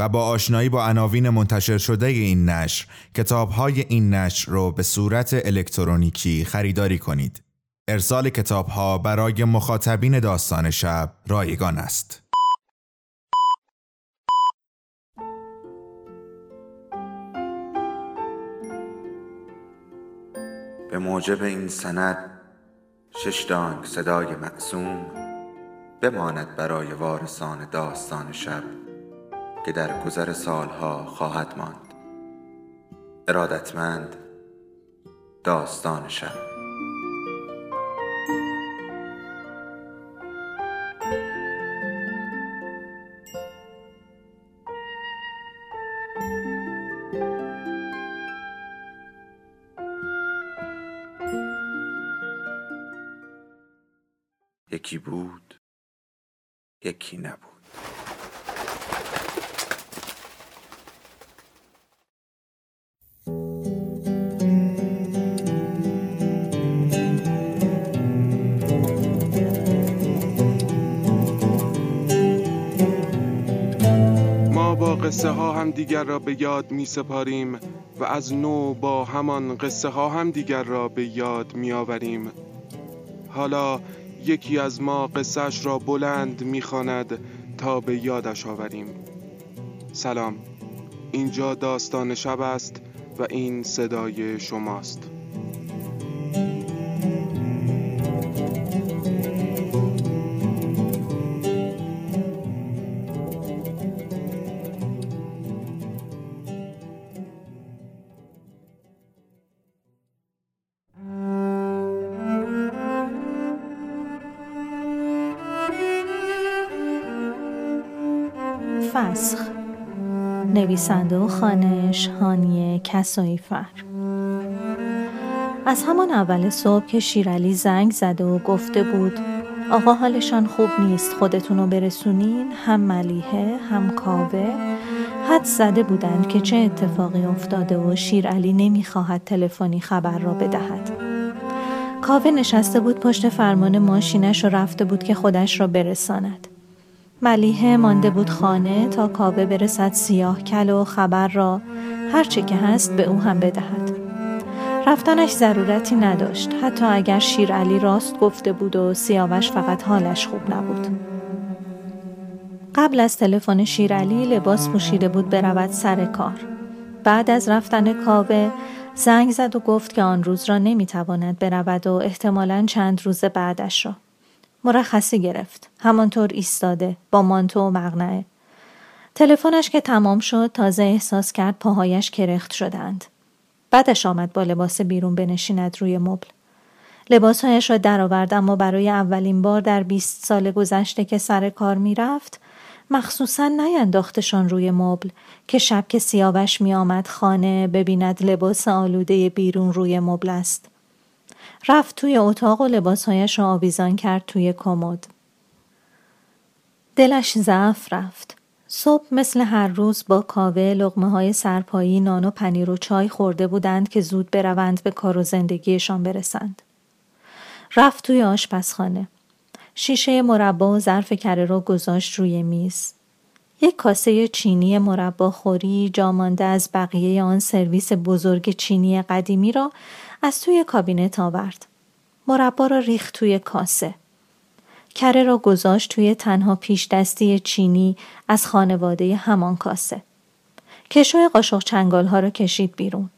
و با آشنایی با عناوین منتشر شده این نشر کتاب های این نشر رو به صورت الکترونیکی خریداری کنید. ارسال کتاب ها برای مخاطبین داستان شب رایگان است. به موجب این سند شش دانگ صدای معصوم بماند برای وارثان داستان شب که در گذر سالها خواهد ماند. ارادتمند داستان شب. یکی بود یکی نبود. قصه ها هم دیگر را به یاد می سپاریم و از نو با همان قصه ها هم دیگر را به یاد می آوریم. حالا یکی از ما قصهش را بلند می خاند تا به یادش آوریم. سلام. اینجا داستان شب است و این صدای شماست. نویسنده و خانش هانیه کسایفر از همان اول صبح که شیرالی زنگ زده و گفته بود آقا حالشان خوب نیست خودتون رو برسونین هم ملیحه هم کاوه. حد زده بودند که چه اتفاقی افتاده و شیرعلی نمی‌خواهد تلفنی خبر را بدهد. کاوه نشسته بود پشت فرمان ماشینش و رفته بود که خودش را برساند. ملیحه مانده بود خانه تا کاوه برسد سیاه کل و خبر را. هرچه که هست به او هم بدهد. رفتنش ضرورتی نداشت. حتی اگر شیر علی راست گفته بود و سیاوش فقط حالش خوب نبود. قبل از تلفن شیرعلی لباس پوشیده بود برود سر کار. بعد از رفتن کاوه زنگ زد و گفت که آن روز را نمی‌تواند برود و احتمالا چند روز بعدش را. مرخصی گرفت. همانطور ایستاده با مانتو و مغنعه. تلفنش که تمام شد تازه احساس کرد پاهایش کرخت شدند. بعدش آمد با لباس بیرون بنشیند روی مبل. لباسهایش را درآورد اما برای اولین بار در بیست سال گذشته که سر کار می‌رفت مخصوصا نینداختشان روی مبل که شب که سیاوش می آمد خانه ببیند لباس آلوده بیرون روی مبل است. رفت توی اتاق و لباسهایش را آویزان کرد توی کمد. دلش ضعف رفت. صبح مثل هر روز با کاوه لغمه های سرپایی نان و پنیر و چای خورده بودند که زود بروند به کار و زندگیشان برسند. رفت توی آشپزخانه. شیشه مربا و ظرف کره را گذاشت روی میز. یک کاسه چینی مربا خوری جامانده از بقیه آن سرویس بزرگ چینی قدیمی را از توی کابینت آورد. مربا را ریخت توی کاسه. کره را گذاشت توی تنها پیش دستی چینی از خانواده همان کاسه. کشوی قاشق چنگال ها را کشید بیرون.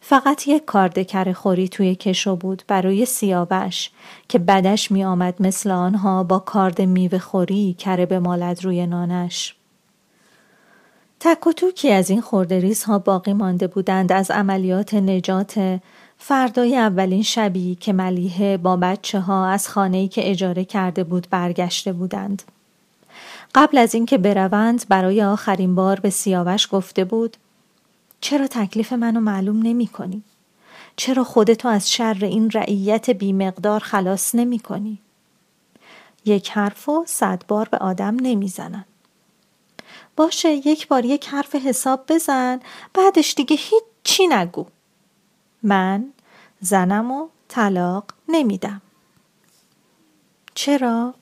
فقط یک کاردکر خوری توی کشو بود برای سیاوش که بدش می آمد مثل آنها با کارد میوه خوری کره به مالد روی نانش. تک و توکی از این خوردریز ها باقی مانده بودند از عملیات نجات فردای اولین شبی که ملیحه با بچه ها از خانه‌ای که اجاره کرده بود برگشته بودند. قبل از اینکه بروند برای آخرین بار به سیاوش گفته بود چرا تکلیف منو معلوم نمی کنی؟ چرا خودتو از شر این رعیت بیمقدار خلاص نمی کنی؟ یک حرف و صد بار به آدم نمی‌زنن. باشه یک بار یک حرف حساب بزن بعدش دیگه هیچی نگو. من زنم و طلاق نمیدم. چرا؟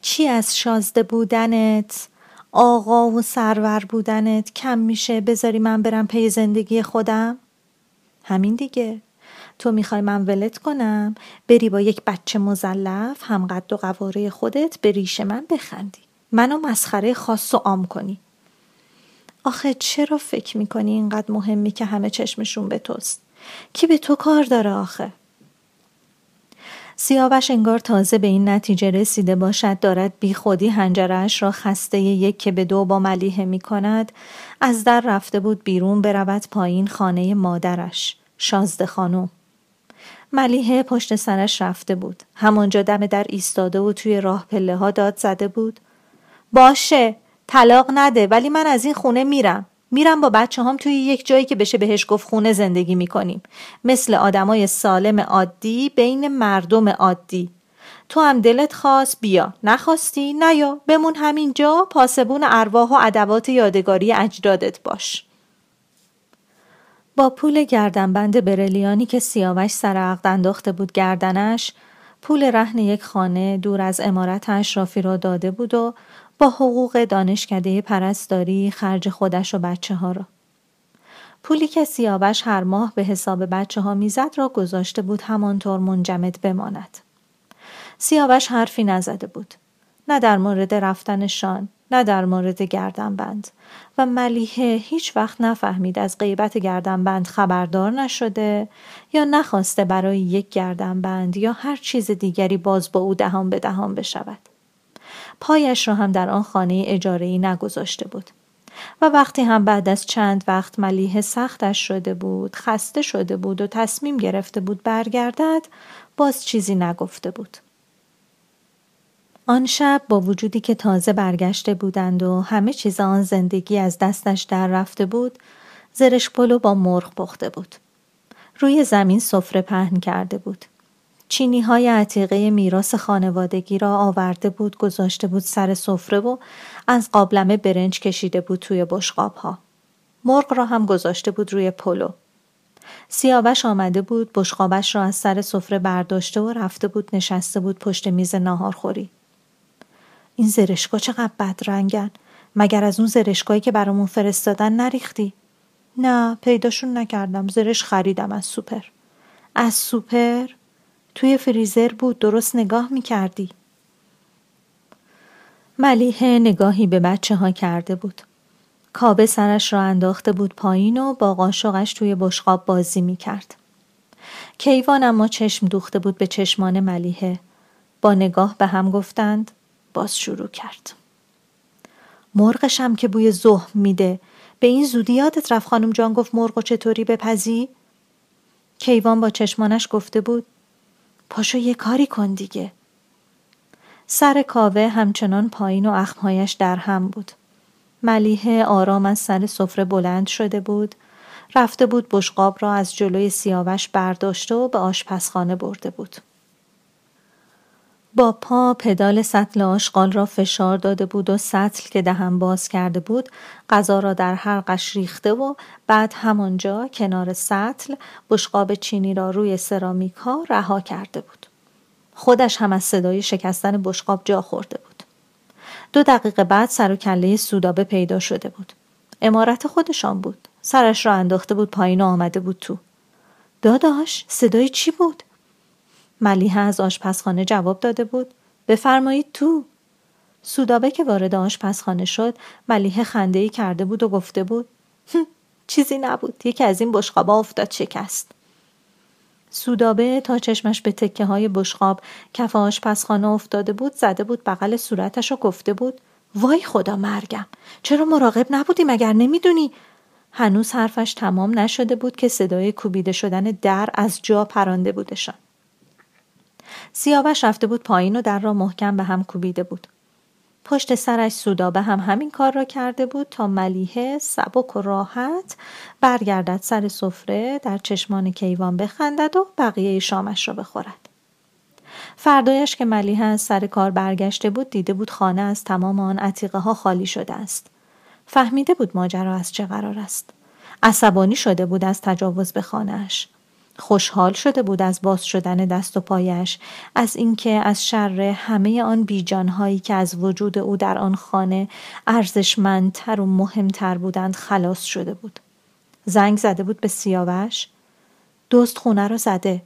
چی از شازده بودنت آقا و سرور بودنت کم میشه بذاری من برم پی زندگی خودم؟ همین دیگه تو می‌خوای من ولت کنم بری با یک بچه مزلف هم قد و قواره خودت به ریش من بخندی منو مسخره خاص و عام کنی آخه چرا فکر می‌کنی اینقدر مهمی که همه چشمشون به توست کی به تو کار داره آخه؟ سیاوش انگار تازه به این نتیجه رسیده باشد دارد بی خودی هنجرش را خسته یک که به دو با ملیحه می کند. از در رفته بود بیرون برود پایین خانه مادرش شازده خانم. ملیحه پشت سرش رفته بود. همانجا دم در ایستاده و توی راه پله ها داد زده بود. باشه طلاق نده ولی من از این خونه میرم. میرم با بچه هم توی یک جایی که بشه بهش گفت خونه زندگی می‌کنیم. مثل آدمای سالم عادی بین مردم عادی. تو هم دلت خواست بیا. نخواستی؟ نیا. بمون همین جا. پاسبون ارواح و ادوات یادگاری اجدادت باش. با پول گردنبند برلیانی که سیاوش سر عقد انداخته بود گردنش پول رهن یک خانه دور از امارت اشرافی را داده بود و با حقوق دانشکده پرستاری خرج خودش و بچه ها را. پولی که سیاوش هر ماه به حساب بچه ها می‌زد را گذاشته بود همانطور منجمد بماند. سیاوش حرفی نزده بود. نه در مورد رفتنشان، نه در مورد گردنبند و ملیحه هیچ وقت نفهمید از غیبت گردنبند خبردار نشده یا نخواسته برای یک گردنبند یا هر چیز دیگری باز با او دهان به دهان بشود. پایش را هم در آن خانه اجاره نگذاشته بود. و وقتی هم بعد از چند وقت ملیه سختش شده بود، خسته شده بود و تصمیم گرفته بود برگردد، باز چیزی نگفته بود. آن شب با وجودی که تازه برگشته بودند و همه چیز آن زندگی از دستش در رفته بود، زرش پلو با مرغ پخته بود. روی زمین سفره پهن کرده بود. چینی های عتیقه میراث خانوادگی را آورده بود گذاشته بود سر سفره و از قابلمه برنج کشیده بود توی بشقاب ها. مرغ را هم گذاشته بود روی پلو. سیاوش آمده بود بشقابش را از سر سفره برداشته و رفته بود نشسته بود پشت میز ناهارخوری. این زرشگاه چقدر بدرنگن مگر از اون زرشگاهی که برامون فرستادن نریختی؟ نه پیداشون نکردم زرش خریدم از سوپر از سوپر؟ توی فریزر بود درست نگاه می کردی. ملیحه نگاهی به بچه ها کرده بود. کابه سرش را انداخته بود پایین و با قاشقش توی بشقاب بازی می کرد. کیوان اما چشم دوخته بود به چشمان ملیحه. با نگاه به هم گفتند باز شروع کرد. مرغشم که بوی زهم میده به این زودی یادت رفت خانم جان گفت مرغ و چطوری بپزی؟ کیوان با چشمانش گفته بود پاشو یه کاری کن دیگه. سر کاوه همچنان پایین و اخمهایش در هم بود. ملیحه آرام از سر سفره بلند شده بود. رفته بود بشقاب را از جلوی سیاوش برداشته و به آشپزخانه برده بود. با پا پدال سطل آشغال را فشار داده بود و سطل که دهم باز کرده بود غذا را در حلقش ریخته و بعد همانجا کنار سطل بشقاب چینی را روی سرامیک ها رها کرده بود. خودش هم از صدای شکستن بشقاب جا خورده بود. دو دقیقه بعد سر و کله سودابه پیدا شده بود. امارت خودشان بود. سرش را انداخته بود پایین و آمده بود تو. داداش صدای چی بود؟ ملیحه از آشپزخانه جواب داده بود. بفرمایید تو. سودابه که وارد آشپزخانه شد ملیحه خنده ای کرده بود و گفته بود چیزی نبود. یکی از این بشقابا افتاد شکست. سودابه تا چشمش به تکه های بشقاب کف آشپزخانه افتاده بود زده بود بغل صورتش و گفته بود وای خدا مرگم چرا مراقب نبودی مگر نمی‌دونی؟ هنوز حرفش تمام نشده بود که صدای کوبیده شدن در از جا پرانده بودشان. سیاوش رفته بود پایین و در را محکم به هم کوبیده بود. پشت سرش سودابه هم همین کار را کرده بود تا ملیحه سبک و راحت برگردد سر سفره در چشمان کیوان بخندد و بقیه شامش را بخورد. فردایش که ملیحه از سر کار برگشته بود دیده بود خانه از تمام آن عتیقه ها خالی شده است. فهمیده بود ماجرا از چه قرار است. عصبانی شده بود از تجاوز به خانهاش. خوشحال شده بود از باز شدن دست و پایش از اینکه از شر همه آن بیجانهایی که از وجود او در آن خانه ارزشمندتر و مهمتر بودند خلاص شده بود. زنگ زده بود به سیاوش. دوست خونه رو زده.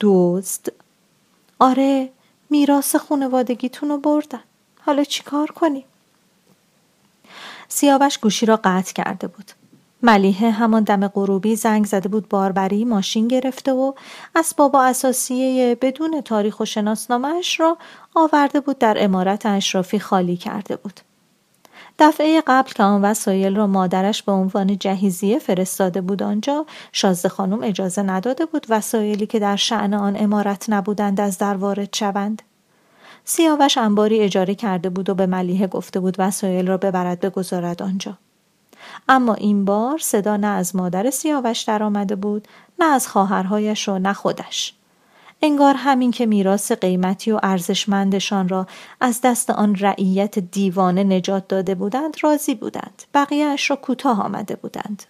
دوست آره میراث خونوادگیتون رو بردن. حالا چیکار کنیم؟ سیاوش گوشی را قطع کرده بود. ملیحه همان دم غروبی زنگ زده بود باربری ماشین گرفته و اسباب اساسیه بدون تاریخ و شناسنامهاش را آورده بود در امارت اشرافی خالی کرده بود. دفعه قبل که آن وسایل را مادرش به عنوان جهیزیه فرستاده بود آنجا شازده خانم اجازه نداده بود وسایلی که در شعن آن امارت نبودند از در وارد شوند. سیاوش انباری اجاره کرده بود و به ملیحه گفته بود وسایل را ببرد بگذارد آنجا. اما این بار صدا نه از مادر سیاوش در آمده بود نه از خواهرهایش و نه خودش. انگار همین که میراث قیمتی و ارزشمندشان را از دست آن رعیت دیوانه نجات داده بودند راضی بودند. بقیهاش را کوتاه آمده بودند.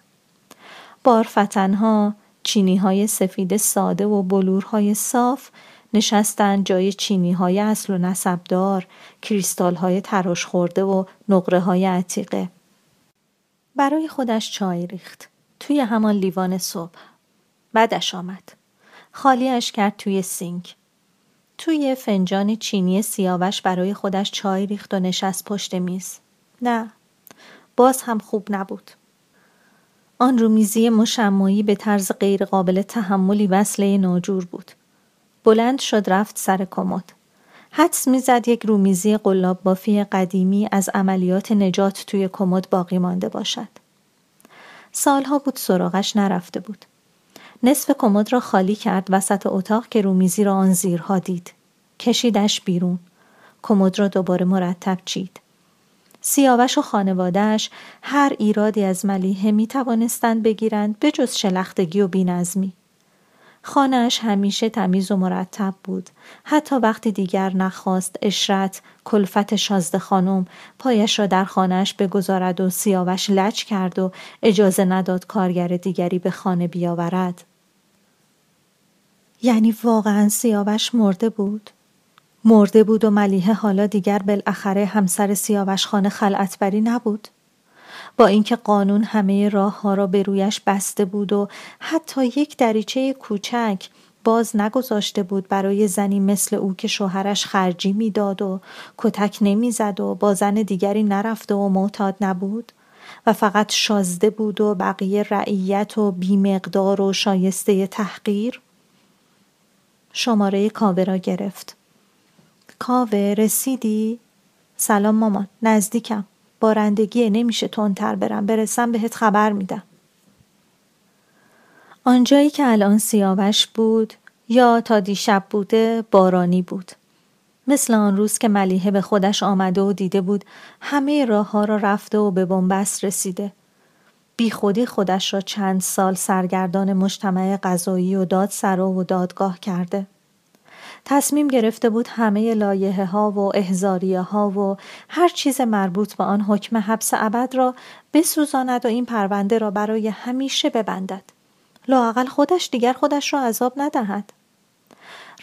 بارفتنها چینی های سفید ساده و بلورهای صاف نشستند جای چینی های اصل و نسبدار کریستال های تراش خورده و نقره های عتیقه. برای خودش چای ریخت. توی همان لیوان صبح. بعدش آمد. خالیش کرد توی سینک. توی فنجان چینی سیاوش برای خودش چای ریخت و نشست پشت میز. نه. باز هم خوب نبود. آن رومیزی مشمایی به طرز غیرقابل تحملی وصله ناجور بود. بلند شد رفت سر کمد. حدس می‌زد یک رومیزی قلاب بافی قدیمی از عملیات نجات توی کمد باقی مانده باشد. سالها بود سراغش نرفته بود. نصف کمد را خالی کرد وسط اتاق که رومیزی را آن زیرها دید. کشیدش بیرون. کمد را دوباره مرتب چید. سیاوش و خانوادهش هر ایرادی از ملیحه می توانستند بگیرند به جز شلختگی و بینظمی. خانهاش همیشه تمیز و مرتب بود. حتی وقتی دیگر نخواست اشرت کلفت شازده خانم پایش را در خانهاش بگذارد و سیاوش لج کرد و اجازه نداد کارگر دیگری به خانه بیاورد. یعنی واقعا سیاوش مرده بود؟ مرده بود و ملیحه حالا دیگر بالاخره همسر سیاوش خانه خلعتبری نبود؟ با اینکه قانون همه راه ها را به رویش بسته بود و حتی یک دریچه کوچک باز نگذاشته بود برای زنی مثل او که شوهرش خرجی می‌داد و کتک نمی‌زد و با زن دیگری نرفته و معتاد نبود و فقط شازده بود و بقیه رعیت و بیمقدار و شایسته تحقیر. شماره کاوه را گرفت. کاوه رسیدی؟ سلام مامان نزدیکم. بارندگیه نمیشه تندتر برم. برسم بهت خبر میدم. آنجایی که الان سیاوش بود یا تا دیشب بوده بارانی بود. مثل آن روز که ملیحه به خودش آمده و دیده بود همه راه ها را رفته و به بنبست رسیده. بی خودی خودش را چند سال سرگردان مجتمع غذایی و داد سرا و دادگاه کرده. تصمیم گرفته بود همه لایه ها و احزاریه ها و هر چیز مربوط به آن حکم حبس ابد را بسوزاند و این پرونده را برای همیشه ببندد. لاقل خودش دیگر خودش را عذاب ندهد.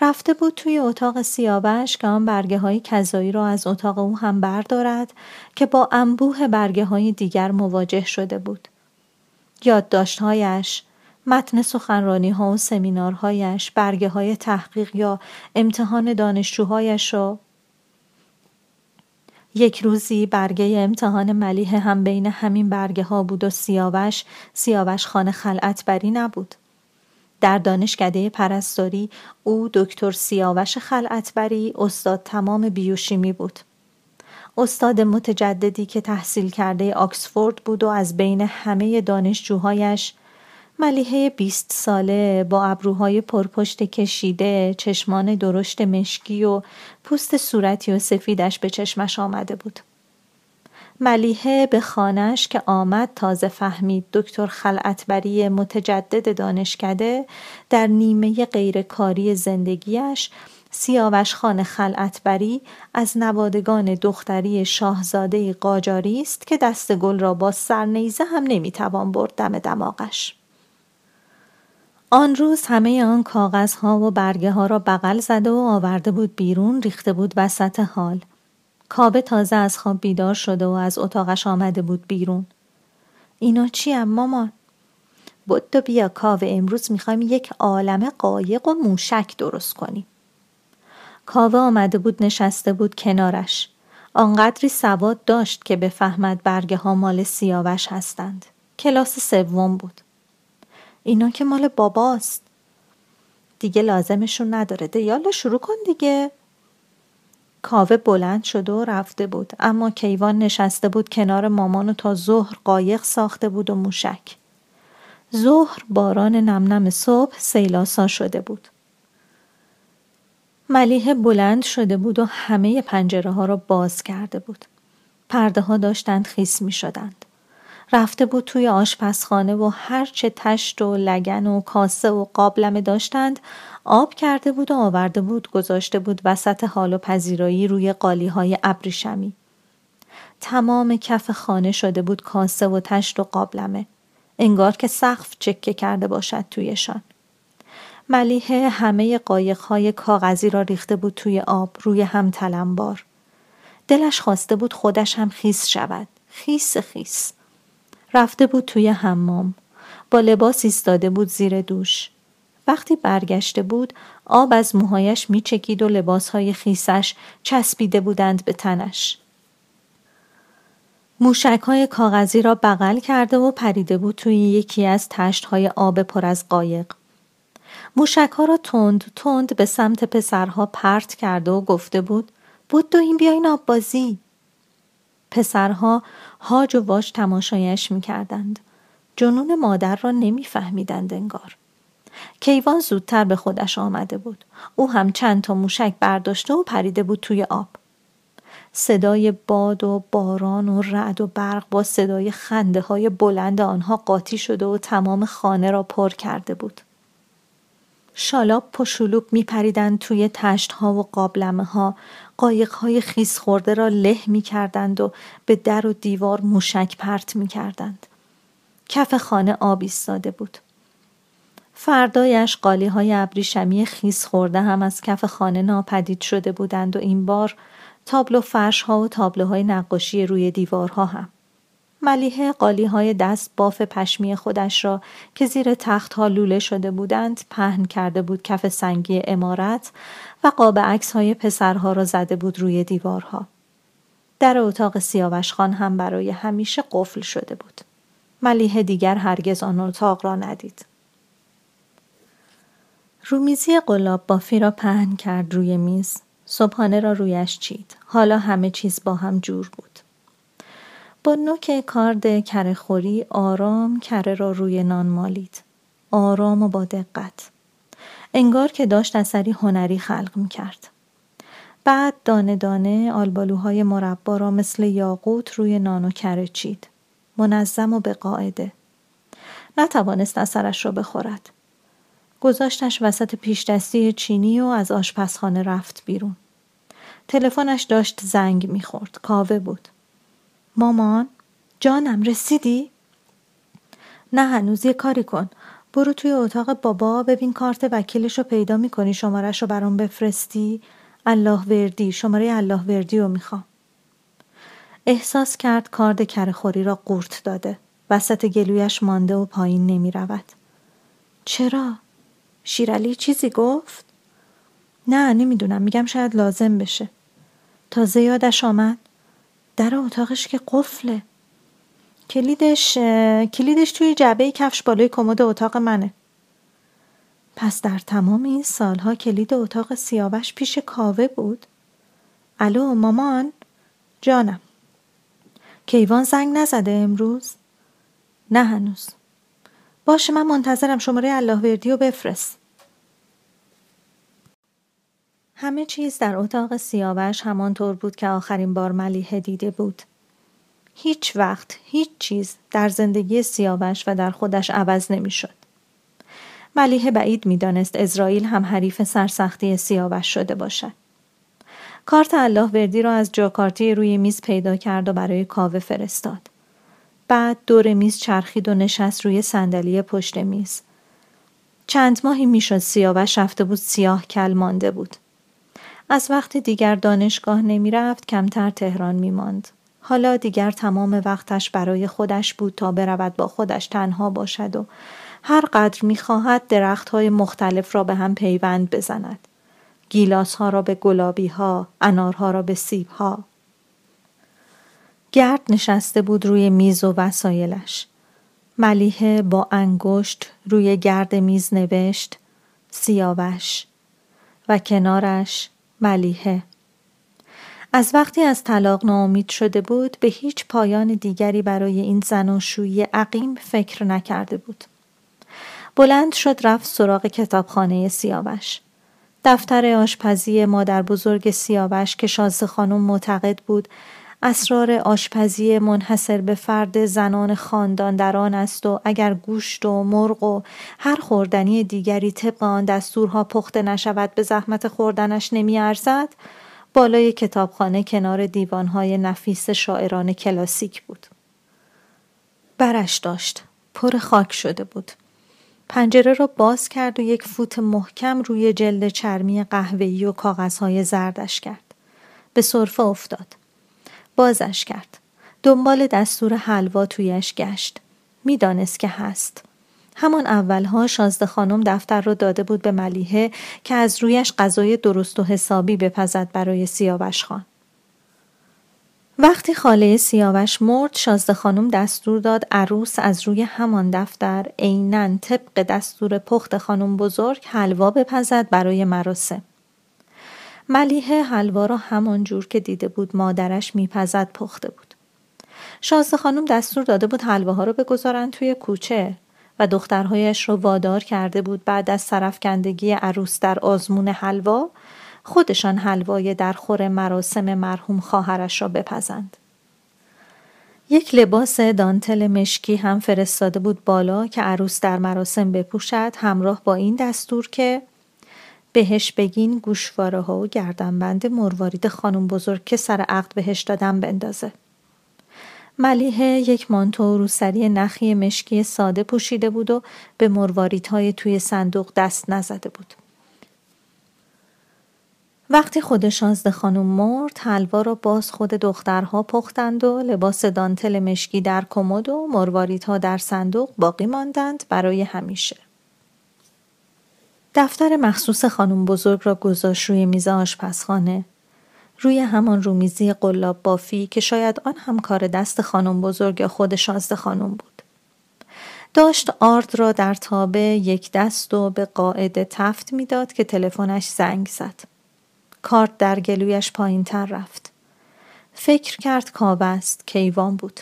رفته بود توی اتاق سیاوش که آن برگه های کذایی را از اتاق او هم بردارد که با انبوه برگه های دیگر مواجه شده بود. یادداشتهایش متن سخنرانی ها و سمینارهایش برگه های تحقیق یا امتحان دانشجوهایش را یک روزی برگه امتحان ملیه هم بین همین برگه ها بود و سیاوش سیاوش خانه خلعت بری نبود. در دانشکده پرستاری او دکتر سیاوش خلعتبری استاد تمام بیوشیمی بود. استاد متجددی که تحصیل کرده آکسفورد بود و از بین همه دانشجوهایش ملیحه بیست ساله با ابروهای پرپشت کشیده چشمان درشت مشکی و پوست صورتی و سفیدش به چشمش آمده بود. ملیحه به خانش که آمد تازه فهمید دکتر خلعتبری متجدد دانشکده در نیمه غیرکاری زندگیش سیاوش خان خلعتبری از نوادگان دختری شاهزاده قاجاری است که دست گل را با سرنیزه هم نمی‌توان برد دم دماغش. آن روز همه آن کاغذها و برگه ها را بغل زده و آورده بود بیرون ریخته بود وسط حال. کابه تازه از خواب بیدار شده و از اتاقش آمده بود بیرون. اینا چی هم مامان؟ بود تو بیا کاوه امروز می‌خوایم یک عالم قایق و موشک درست کنیم. کاوه آمده بود نشسته بود کنارش. آنقدری سواد داشت که بفهمد برگه ها مال سیاوش هستند. کلاس سوم بود. اینا که مال باباست. دیگه لازمشون نداره. دیالا شروع کن دیگه. کاوه بلند شده و رفته بود اما کیوان نشسته بود کنار مامان و تا ظهر قایق ساخته بود و موشک. ظهر باران نم نم صبح سیلاسا شده بود. ملیه بلند شده بود و همه پنجره ها را باز کرده بود. پرده ها داشتند خیس می شدند. رفته بود توی آشپزخانه و هرچه تشت و لگن و کاسه و قابلمه داشتند آب کرده بود و آورده بود گذاشته بود وسط حال و پذیرایی روی قالی های ابریشمی. تمام کف خانه شده بود کاسه و تشت و قابلمه. انگار که سقف چکه کرده باشد تویشان. ملیحه همه قایقهای کاغذی را ریخته بود توی آب روی هم تلمبار. دلش خواسته بود خودش هم خیس شود. خیس خیس. رفته بود توی حمام. با لباس ایستاده بود زیر دوش. وقتی برگشته بود آب از موهایش میچکید و لباسهای خیسش چسبیده بودند به تنش. موشک های کاغذی را بغل کرده و پریده بود توی یکی از تشت های آب پر از قایق. موشک ها را تند تند به سمت پسرها پرت کرده و گفته بود بود دو این بیاین آب بازی. پسرها هاج و واش تماشایش می کردند. جنون مادر را نمیفهمیدند انگار. کیوان زودتر به خودش آمده بود. او هم چند تا موشک برداشته و پریده بود توی آب. صدای باد و باران و رعد و برق با صدای خنده های بلند آنها قاطی شده و تمام خانه را پر کرده بود. شالاپ و شلوب می پریدند توی تشت ها و قابلمه ها قایق های خیس خورده را له می کردند و به در و دیوار موشک پرت می کردند. کف خانه آب ایستاده بود. فردایش قالی های ابریشمی خیس خورده هم از کف خانه ناپدید شده بودند و این بار تابلو فرش ها و تابلوهای نقاشی روی دیوارها هم. ملیحه قالی های دست باف پشمی خودش را که زیر تخت ها لوله شده بودند پهن کرده بود کف سنگی امارت و قاب عکس های پسرها را زده بود روی دیوارها. در اتاق سیاوش خان هم برای همیشه قفل شده بود. ملیحه دیگر هرگز آن اتاق را ندید. رومیزی قلاب بافی را پهن کرد روی میز. صبحانه را رویش چید. حالا همه چیز با هم جور بود. با نوک کارد کره خوری آرام کره را روی نان مالید. آرام و با دقت. انگار که داشت اثری هنری خلق می کرد. بعد دانه دانه آلبالوهای مربا را مثل یاقوت روی نان و کره چید. منظم و به قاعده. نتوانست اثرش را بخورد. گذاشتش وسط پیش دستی چینی و از آشپزخانه رفت بیرون. تلفنش داشت زنگ می‌خورد. کاوه بود. مامان جانم رسیدی؟ نه هنوز یه کاری کن. برو توی اتاق بابا ببین کارت وکیلش رو پیدا می‌کنی شمارش رو برام بفرستی الله وردی شماره الله وردی رو می‌خوام احساس کرد کارد کرخوری را قورت داده وسط گلویش مانده و پایین نمی رود. چرا؟ شیرالی چیزی گفت؟ نه نمی‌دونم میگم شاید لازم بشه تازه یادش آمد در اتاقش که قفله. کلیدش کلیدش توی جعبه کفش بالای کمد اتاق منه. پس در تمام این سالها کلید اتاق سیاوش پیش کاوه بود. الو مامان؟ جانم. کیوان زنگ نزده امروز؟ نه هنوز. باشه من منتظرم شماره الله وردی رو بفرست. همه چیز در اتاق سیاوش همانطور بود که آخرین بار ملیحه دیده بود هیچ وقت هیچ چیز در زندگی سیاوش و در خودش عوض نمی‌شد. ملیحه بعید می‌دانست اسرائیل هم حریف سرسختی سیاوش شده باشد. کارت الله وردی را از جاکارتی روی میز پیدا کرد و برای کاوه فرستاد. بعد دور میز چرخید و نشست روی صندلی پشت میز. چند ماهی می‌شد سیاوش رفته بود سیاه کل مانده بود. از وقت دیگر دانشگاه نمی رفت کمتر تهران می ماند. حالا دیگر تمام وقتش برای خودش بود تا برود با خودش تنها باشد و هر قدر می خواهد درخت های مختلف را به هم پیوند بزند. گیلاس ها را به گلابی ها، انارها را به سیب ها. گرد نشسته بود روی میز و وسایلش. ملیحه با انگشت روی گرد میز نوشت سیاوش و کنارش ملیحه از وقتی از طلاق ناامید شده بود به هیچ پایان دیگری برای این زناشویی عقیم فکر نکرده بود. بلند شد رفت سراغ کتابخانه سیاوش. دفتر آشپزی مادر بزرگ سیاوش که شازده خانم معتقد بود اسرار آشپزی منحصر به فرد زنان خاندان در آن است و اگر گوشت و مرغ و هر خوردنی دیگری طبق آن دستورها پخته نشود به زحمت خوردنش نمی ارزد بالای کتابخانه کنار دیوانهای نفیس شاعران کلاسیک بود. برش داشت. پر خاک شده بود. پنجره را باز کرد و یک فوت محکم روی جلد چرمی قهوه‌ای و کاغذهای زردش کرد. به صرفه افتاد. بازش کرد. دنبال دستور حلوا تویش گشت. می‌دانست که هست. همان اولها شازده خانم دفتر را داده بود به ملیحه که از رویش غذای درست و حسابی بپزد برای سیاوش خان. وقتی خاله سیاوش مرد شازده خانم دستور داد عروس از روی همان دفتر عینا طبق دستور پخت خانم بزرگ حلوا بپزد برای مراسم. ملیحه حلوا را همان جور که دیده بود مادرش میپزد پخته بود. شازده خانم دستور داده بود حلواها را بگذارند توی کوچه و دخترهایش را وادار کرده بود بعد از سرفکندگی عروس در آزمون حلوا خودشان حلوای در خور مراسم مرحوم خواهرش را بپزند. یک لباس دانتل مشکی هم فرستاده بود بالا که عروس در مراسم بپوشد همراه با این دستور که بهش بگین گوشواره ها و گردنبند مروارید خانم بزرگ که سر عقد بهش دادم بندازه. ملیحه یک مانتو روسری نخی مشکی ساده پوشیده بود و به مرواریدهای توی صندوق دست نزده بود. وقتی خود شانزده خانم مرد حلوا را باز خود دخترها پختند و لباس دانتل مشکی در کمد و مرواریدها در صندوق باقی ماندند برای همیشه. دفتر مخصوص خانم بزرگ را گذاشت روی میز آشپزخانه روی همان رومیزی قلاب بافی که شاید آن هم کار دست خانم بزرگ یا خود شازده خانم بود. داشت آرد را در تابه یک دست و به قاعده تفت می‌داد که تلفنش زنگ زد. کارت در گلویش پایین تر رفت. فکر کرد کاوه است کیوان بود.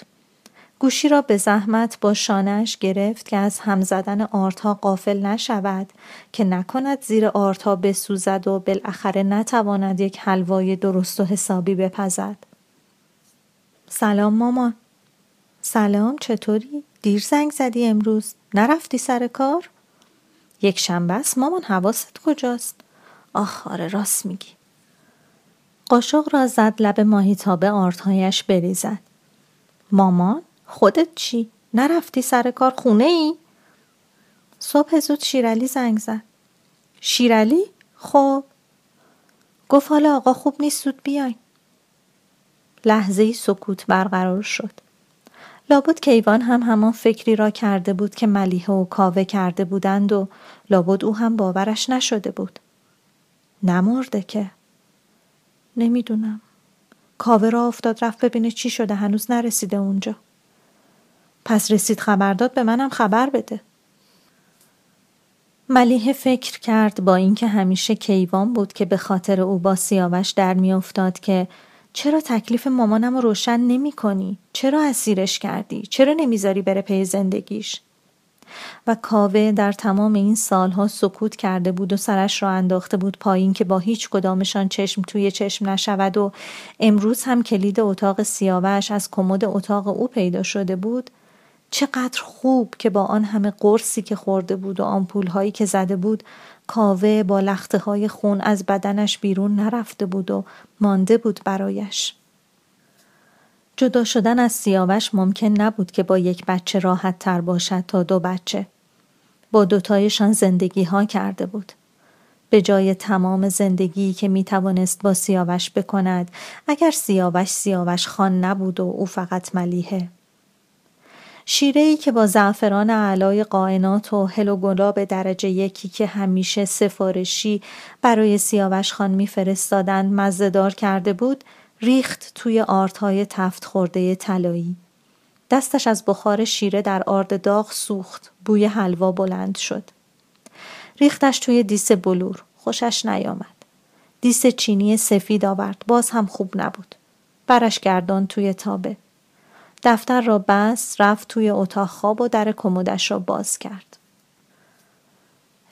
گوشی را به زحمت با شانهش گرفت که از هم زدن آرتها قافل نشود که نکند زیر آرتها بسوزد و بالاخره نتواند یک حلوای درست و حسابی بپزد. سلام مامان. سلام چطوری؟ دیر زنگ زدی امروز؟ نرفتی سر کار؟ یک شنبه است مامان حواست کجاست؟ آخ آره راست میگی. قاشق را زد لب ماهیتابه آرتهایش بریزد. مامان خودت چی؟ نرفتی سر کار خونه ای؟ صبح زود شیرالی زنگ زد. شیرالی؟ خب گفت حالا آقا خوب نیست زود بیاین. لحظه سکوت برقرار شد. لابد کیوان هم همان فکری را کرده بود که ملیحه و کاوه کرده بودند و لابد او هم باورش نشده بود. نمرده که. نمی‌دونم. کاوه را افتاد رفت ببینه چی شده هنوز نرسیده اونجا پس رسید خبر داد به منم خبر بده ملیه فکر کرد با اینکه همیشه کیوان بود که به خاطر او با سیاوش در میافتاد که چرا تکلیف مامانم رو روشن نمی کنی؟ چرا اسیرش کردی؟ چرا نمی‌ذاری بره پی زندگیش؟ و کاوه در تمام این سالها سکوت کرده بود و سرش را انداخته بود پایین که با هیچ کدامشان چشم توی چشم نشود و امروز هم کلید اتاق سیاوش از کمد اتاق او پیدا شده بود چقدر خوب که با آن همه قرصی که خورده بود و آمپول هایی که زده بود کاوه با لخته های خون از بدنش بیرون نرفته بود و مانده بود برایش. جدا شدن از سیاوش ممکن نبود که با یک بچه راحت تر باشد تا دو بچه. با دوتایشان زندگی ها کرده بود. به جای تمام زندگی که می توانست با سیاوش بکند اگر سیاوش سیاوش خان نبود و او فقط ملیحه. شیره ای که با زعفران علای قائنات و هل و گلاب درجه یکی که همیشه سفارشی برای سیاوش خان میفرستادند مزهدار کرده بود ریخت توی آردهای تفت خورده طلایی. دستش از بخار شیره در آرد داغ سوخت بوی حلوا بلند شد. ریختش توی دیس بلور خوشش نیامد. دیس چینی سفید آورد باز هم خوب نبود. برش گردان توی تابه. دفتر را بست رفت توی اتاق خواب و در کمدش را باز کرد.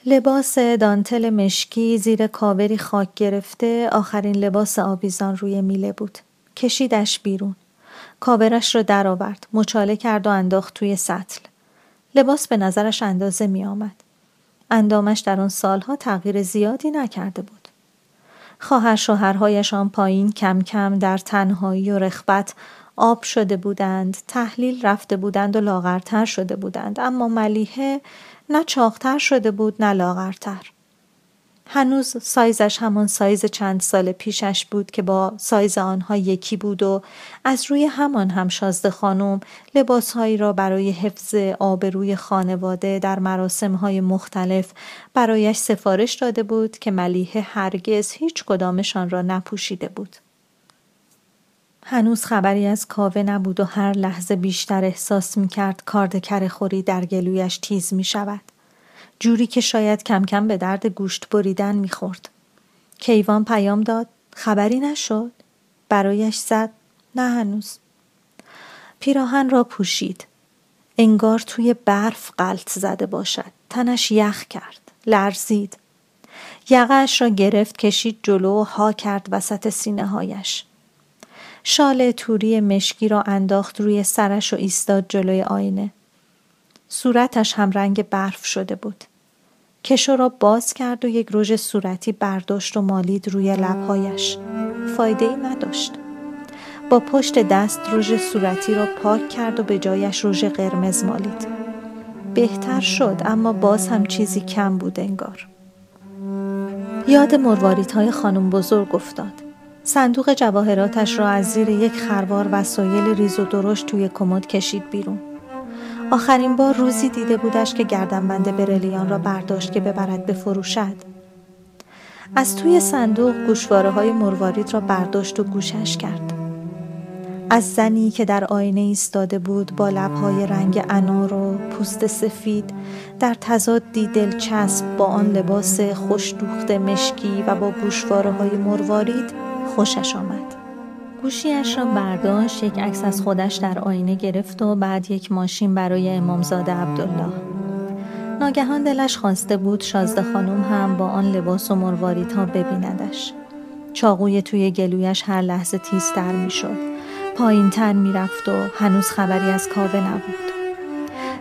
لباس دانتل مشکی زیر کاوری خاک گرفته آخرین لباس آویزان روی میله بود. کشیدش بیرون. کاورش را درآورد، مچاله کرد و انداخت توی سطل. لباس به نظرش اندازه می آمد. اندامش در آن سالها تغییر زیادی نکرده بود. خواهر شوهرهایشان پایین کم کم در تنهایی و رخبت آب شده بودند تحلیل رفته بودند و لاغرتر شده بودند اما ملیحه نه چاقتر شده بود نه لاغرتر هنوز سایزش همان سایز چند سال پیشش بود که با سایز آنها یکی بود و از روی همان هم شازده خانم لباسهایی را برای حفظ آبروی خانواده در مراسمهای مختلف برایش سفارش داده بود که ملیحه هرگز هیچ کدامشان را نپوشیده بود. هنوز خبری از کاوه نبود و هر لحظه بیشتر احساس می کرد کارد خوری در گلویش تیز می شود. جوری که شاید کم کم به درد گوشت بریدن می خورد. کیوان پیام داد خبری نشد؟ برایش زد نه هنوز. پیراهن را پوشید. انگار توی برف قلط زده باشد. تنش یخ کرد. لرزید. یقش را گرفت کشید جلو و ها کرد وسط سینه هایش. شال توری مشکی را انداخت روی سرش و ایستاد جلوی آینه. صورتش هم رنگ برف شده بود. کشو را باز کرد و یک رژ صورتی برداشت و مالید روی لبهایش. فایده ای نداشت. با پشت دست رژ صورتی را پاک کرد و به جایش رژ قرمز مالید. بهتر شد اما باز هم چیزی کم بود انگار. یاد مرواریت های خانم بزرگ افتاد. صندوق جواهراتش را از زیر یک خروار وسایل ریز و درشت توی کمد کشید بیرون. آخرین بار روزی دیده بودش که گردنبند برلیان را برداشت که ببرد بفروشد. از توی صندوق گوشواره های مروارید را برداشت و گوشش کرد. از زنی که در آینه ایستاده بود با لبهای رنگ انار و پوست سفید در تضادی دلچسب با آن لباس خوش مشکی و با گوشواره های مروارید خوشش آمد. گوشیش را برداشت یک عکس از خودش در آینه گرفت و بعد یک ماشین برای امامزاده عبدالله. ناگهان دلش خواسته بود شازده خانم هم با آن لباس و مرواریت ها ببیندش. چاقوی توی گلویش هر لحظه تیزتر می شد. پایین تر می رفت و هنوز خبری از کاوه نبود.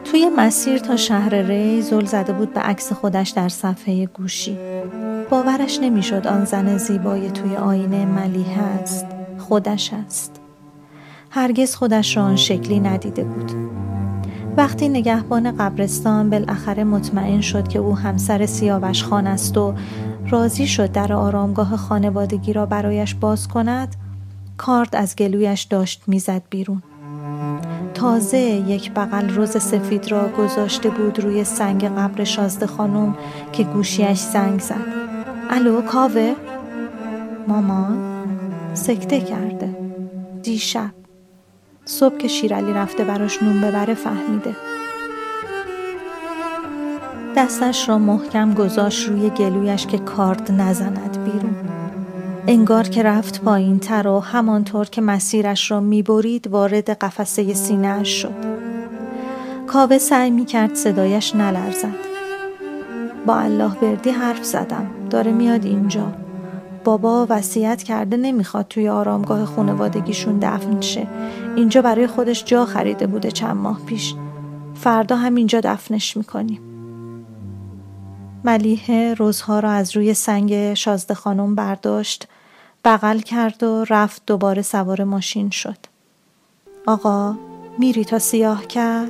توی مسیر تا شهر ری زل زده بود به عکس خودش در صفحه گوشی. باورش نمی‌شد آن زن زیبای توی آینه ملیحه است خودش است. هرگز خودش را آن شکلی ندیده بود. وقتی نگهبان قبرستان بالاخره مطمئن شد که او همسر سیاوش خان است و راضی شد در آرامگاه خانوادگی را برایش باز کند کارد از گلویش داشت می‌زد بیرون. تازه یک بغل روز سفید را گذاشته بود روی سنگ قبر شازده خانم که گوشیش زنگ زد. الو کاوه؟ مامان سکته کرده. دیشب. صبح که شیرالی رفته براش نون ببره فهمیده. دستش را محکم گذاشت روی گلویش که کارد نزند بیرون. انگار که رفت پایین تر و همانطور که مسیرش را می‌برید وارد قفسه سینهاش شد. کاوه سعی می‌کرد صدایش نلرزد. با الله بردی حرف زدم. داره میاد اینجا. بابا وصیت کرده نمی‌خواد توی آرامگاه خونوادگیشون دفن شه. اینجا برای خودش جا خریده بوده چند ماه پیش. فردا هم اینجا دفنش می‌کنیم. ملیحه روزها را از روی سنگ شازده خانم برداشت بغل کرد و رفت دوباره سوار ماشین شد. آقا میری تا سیاه کل؟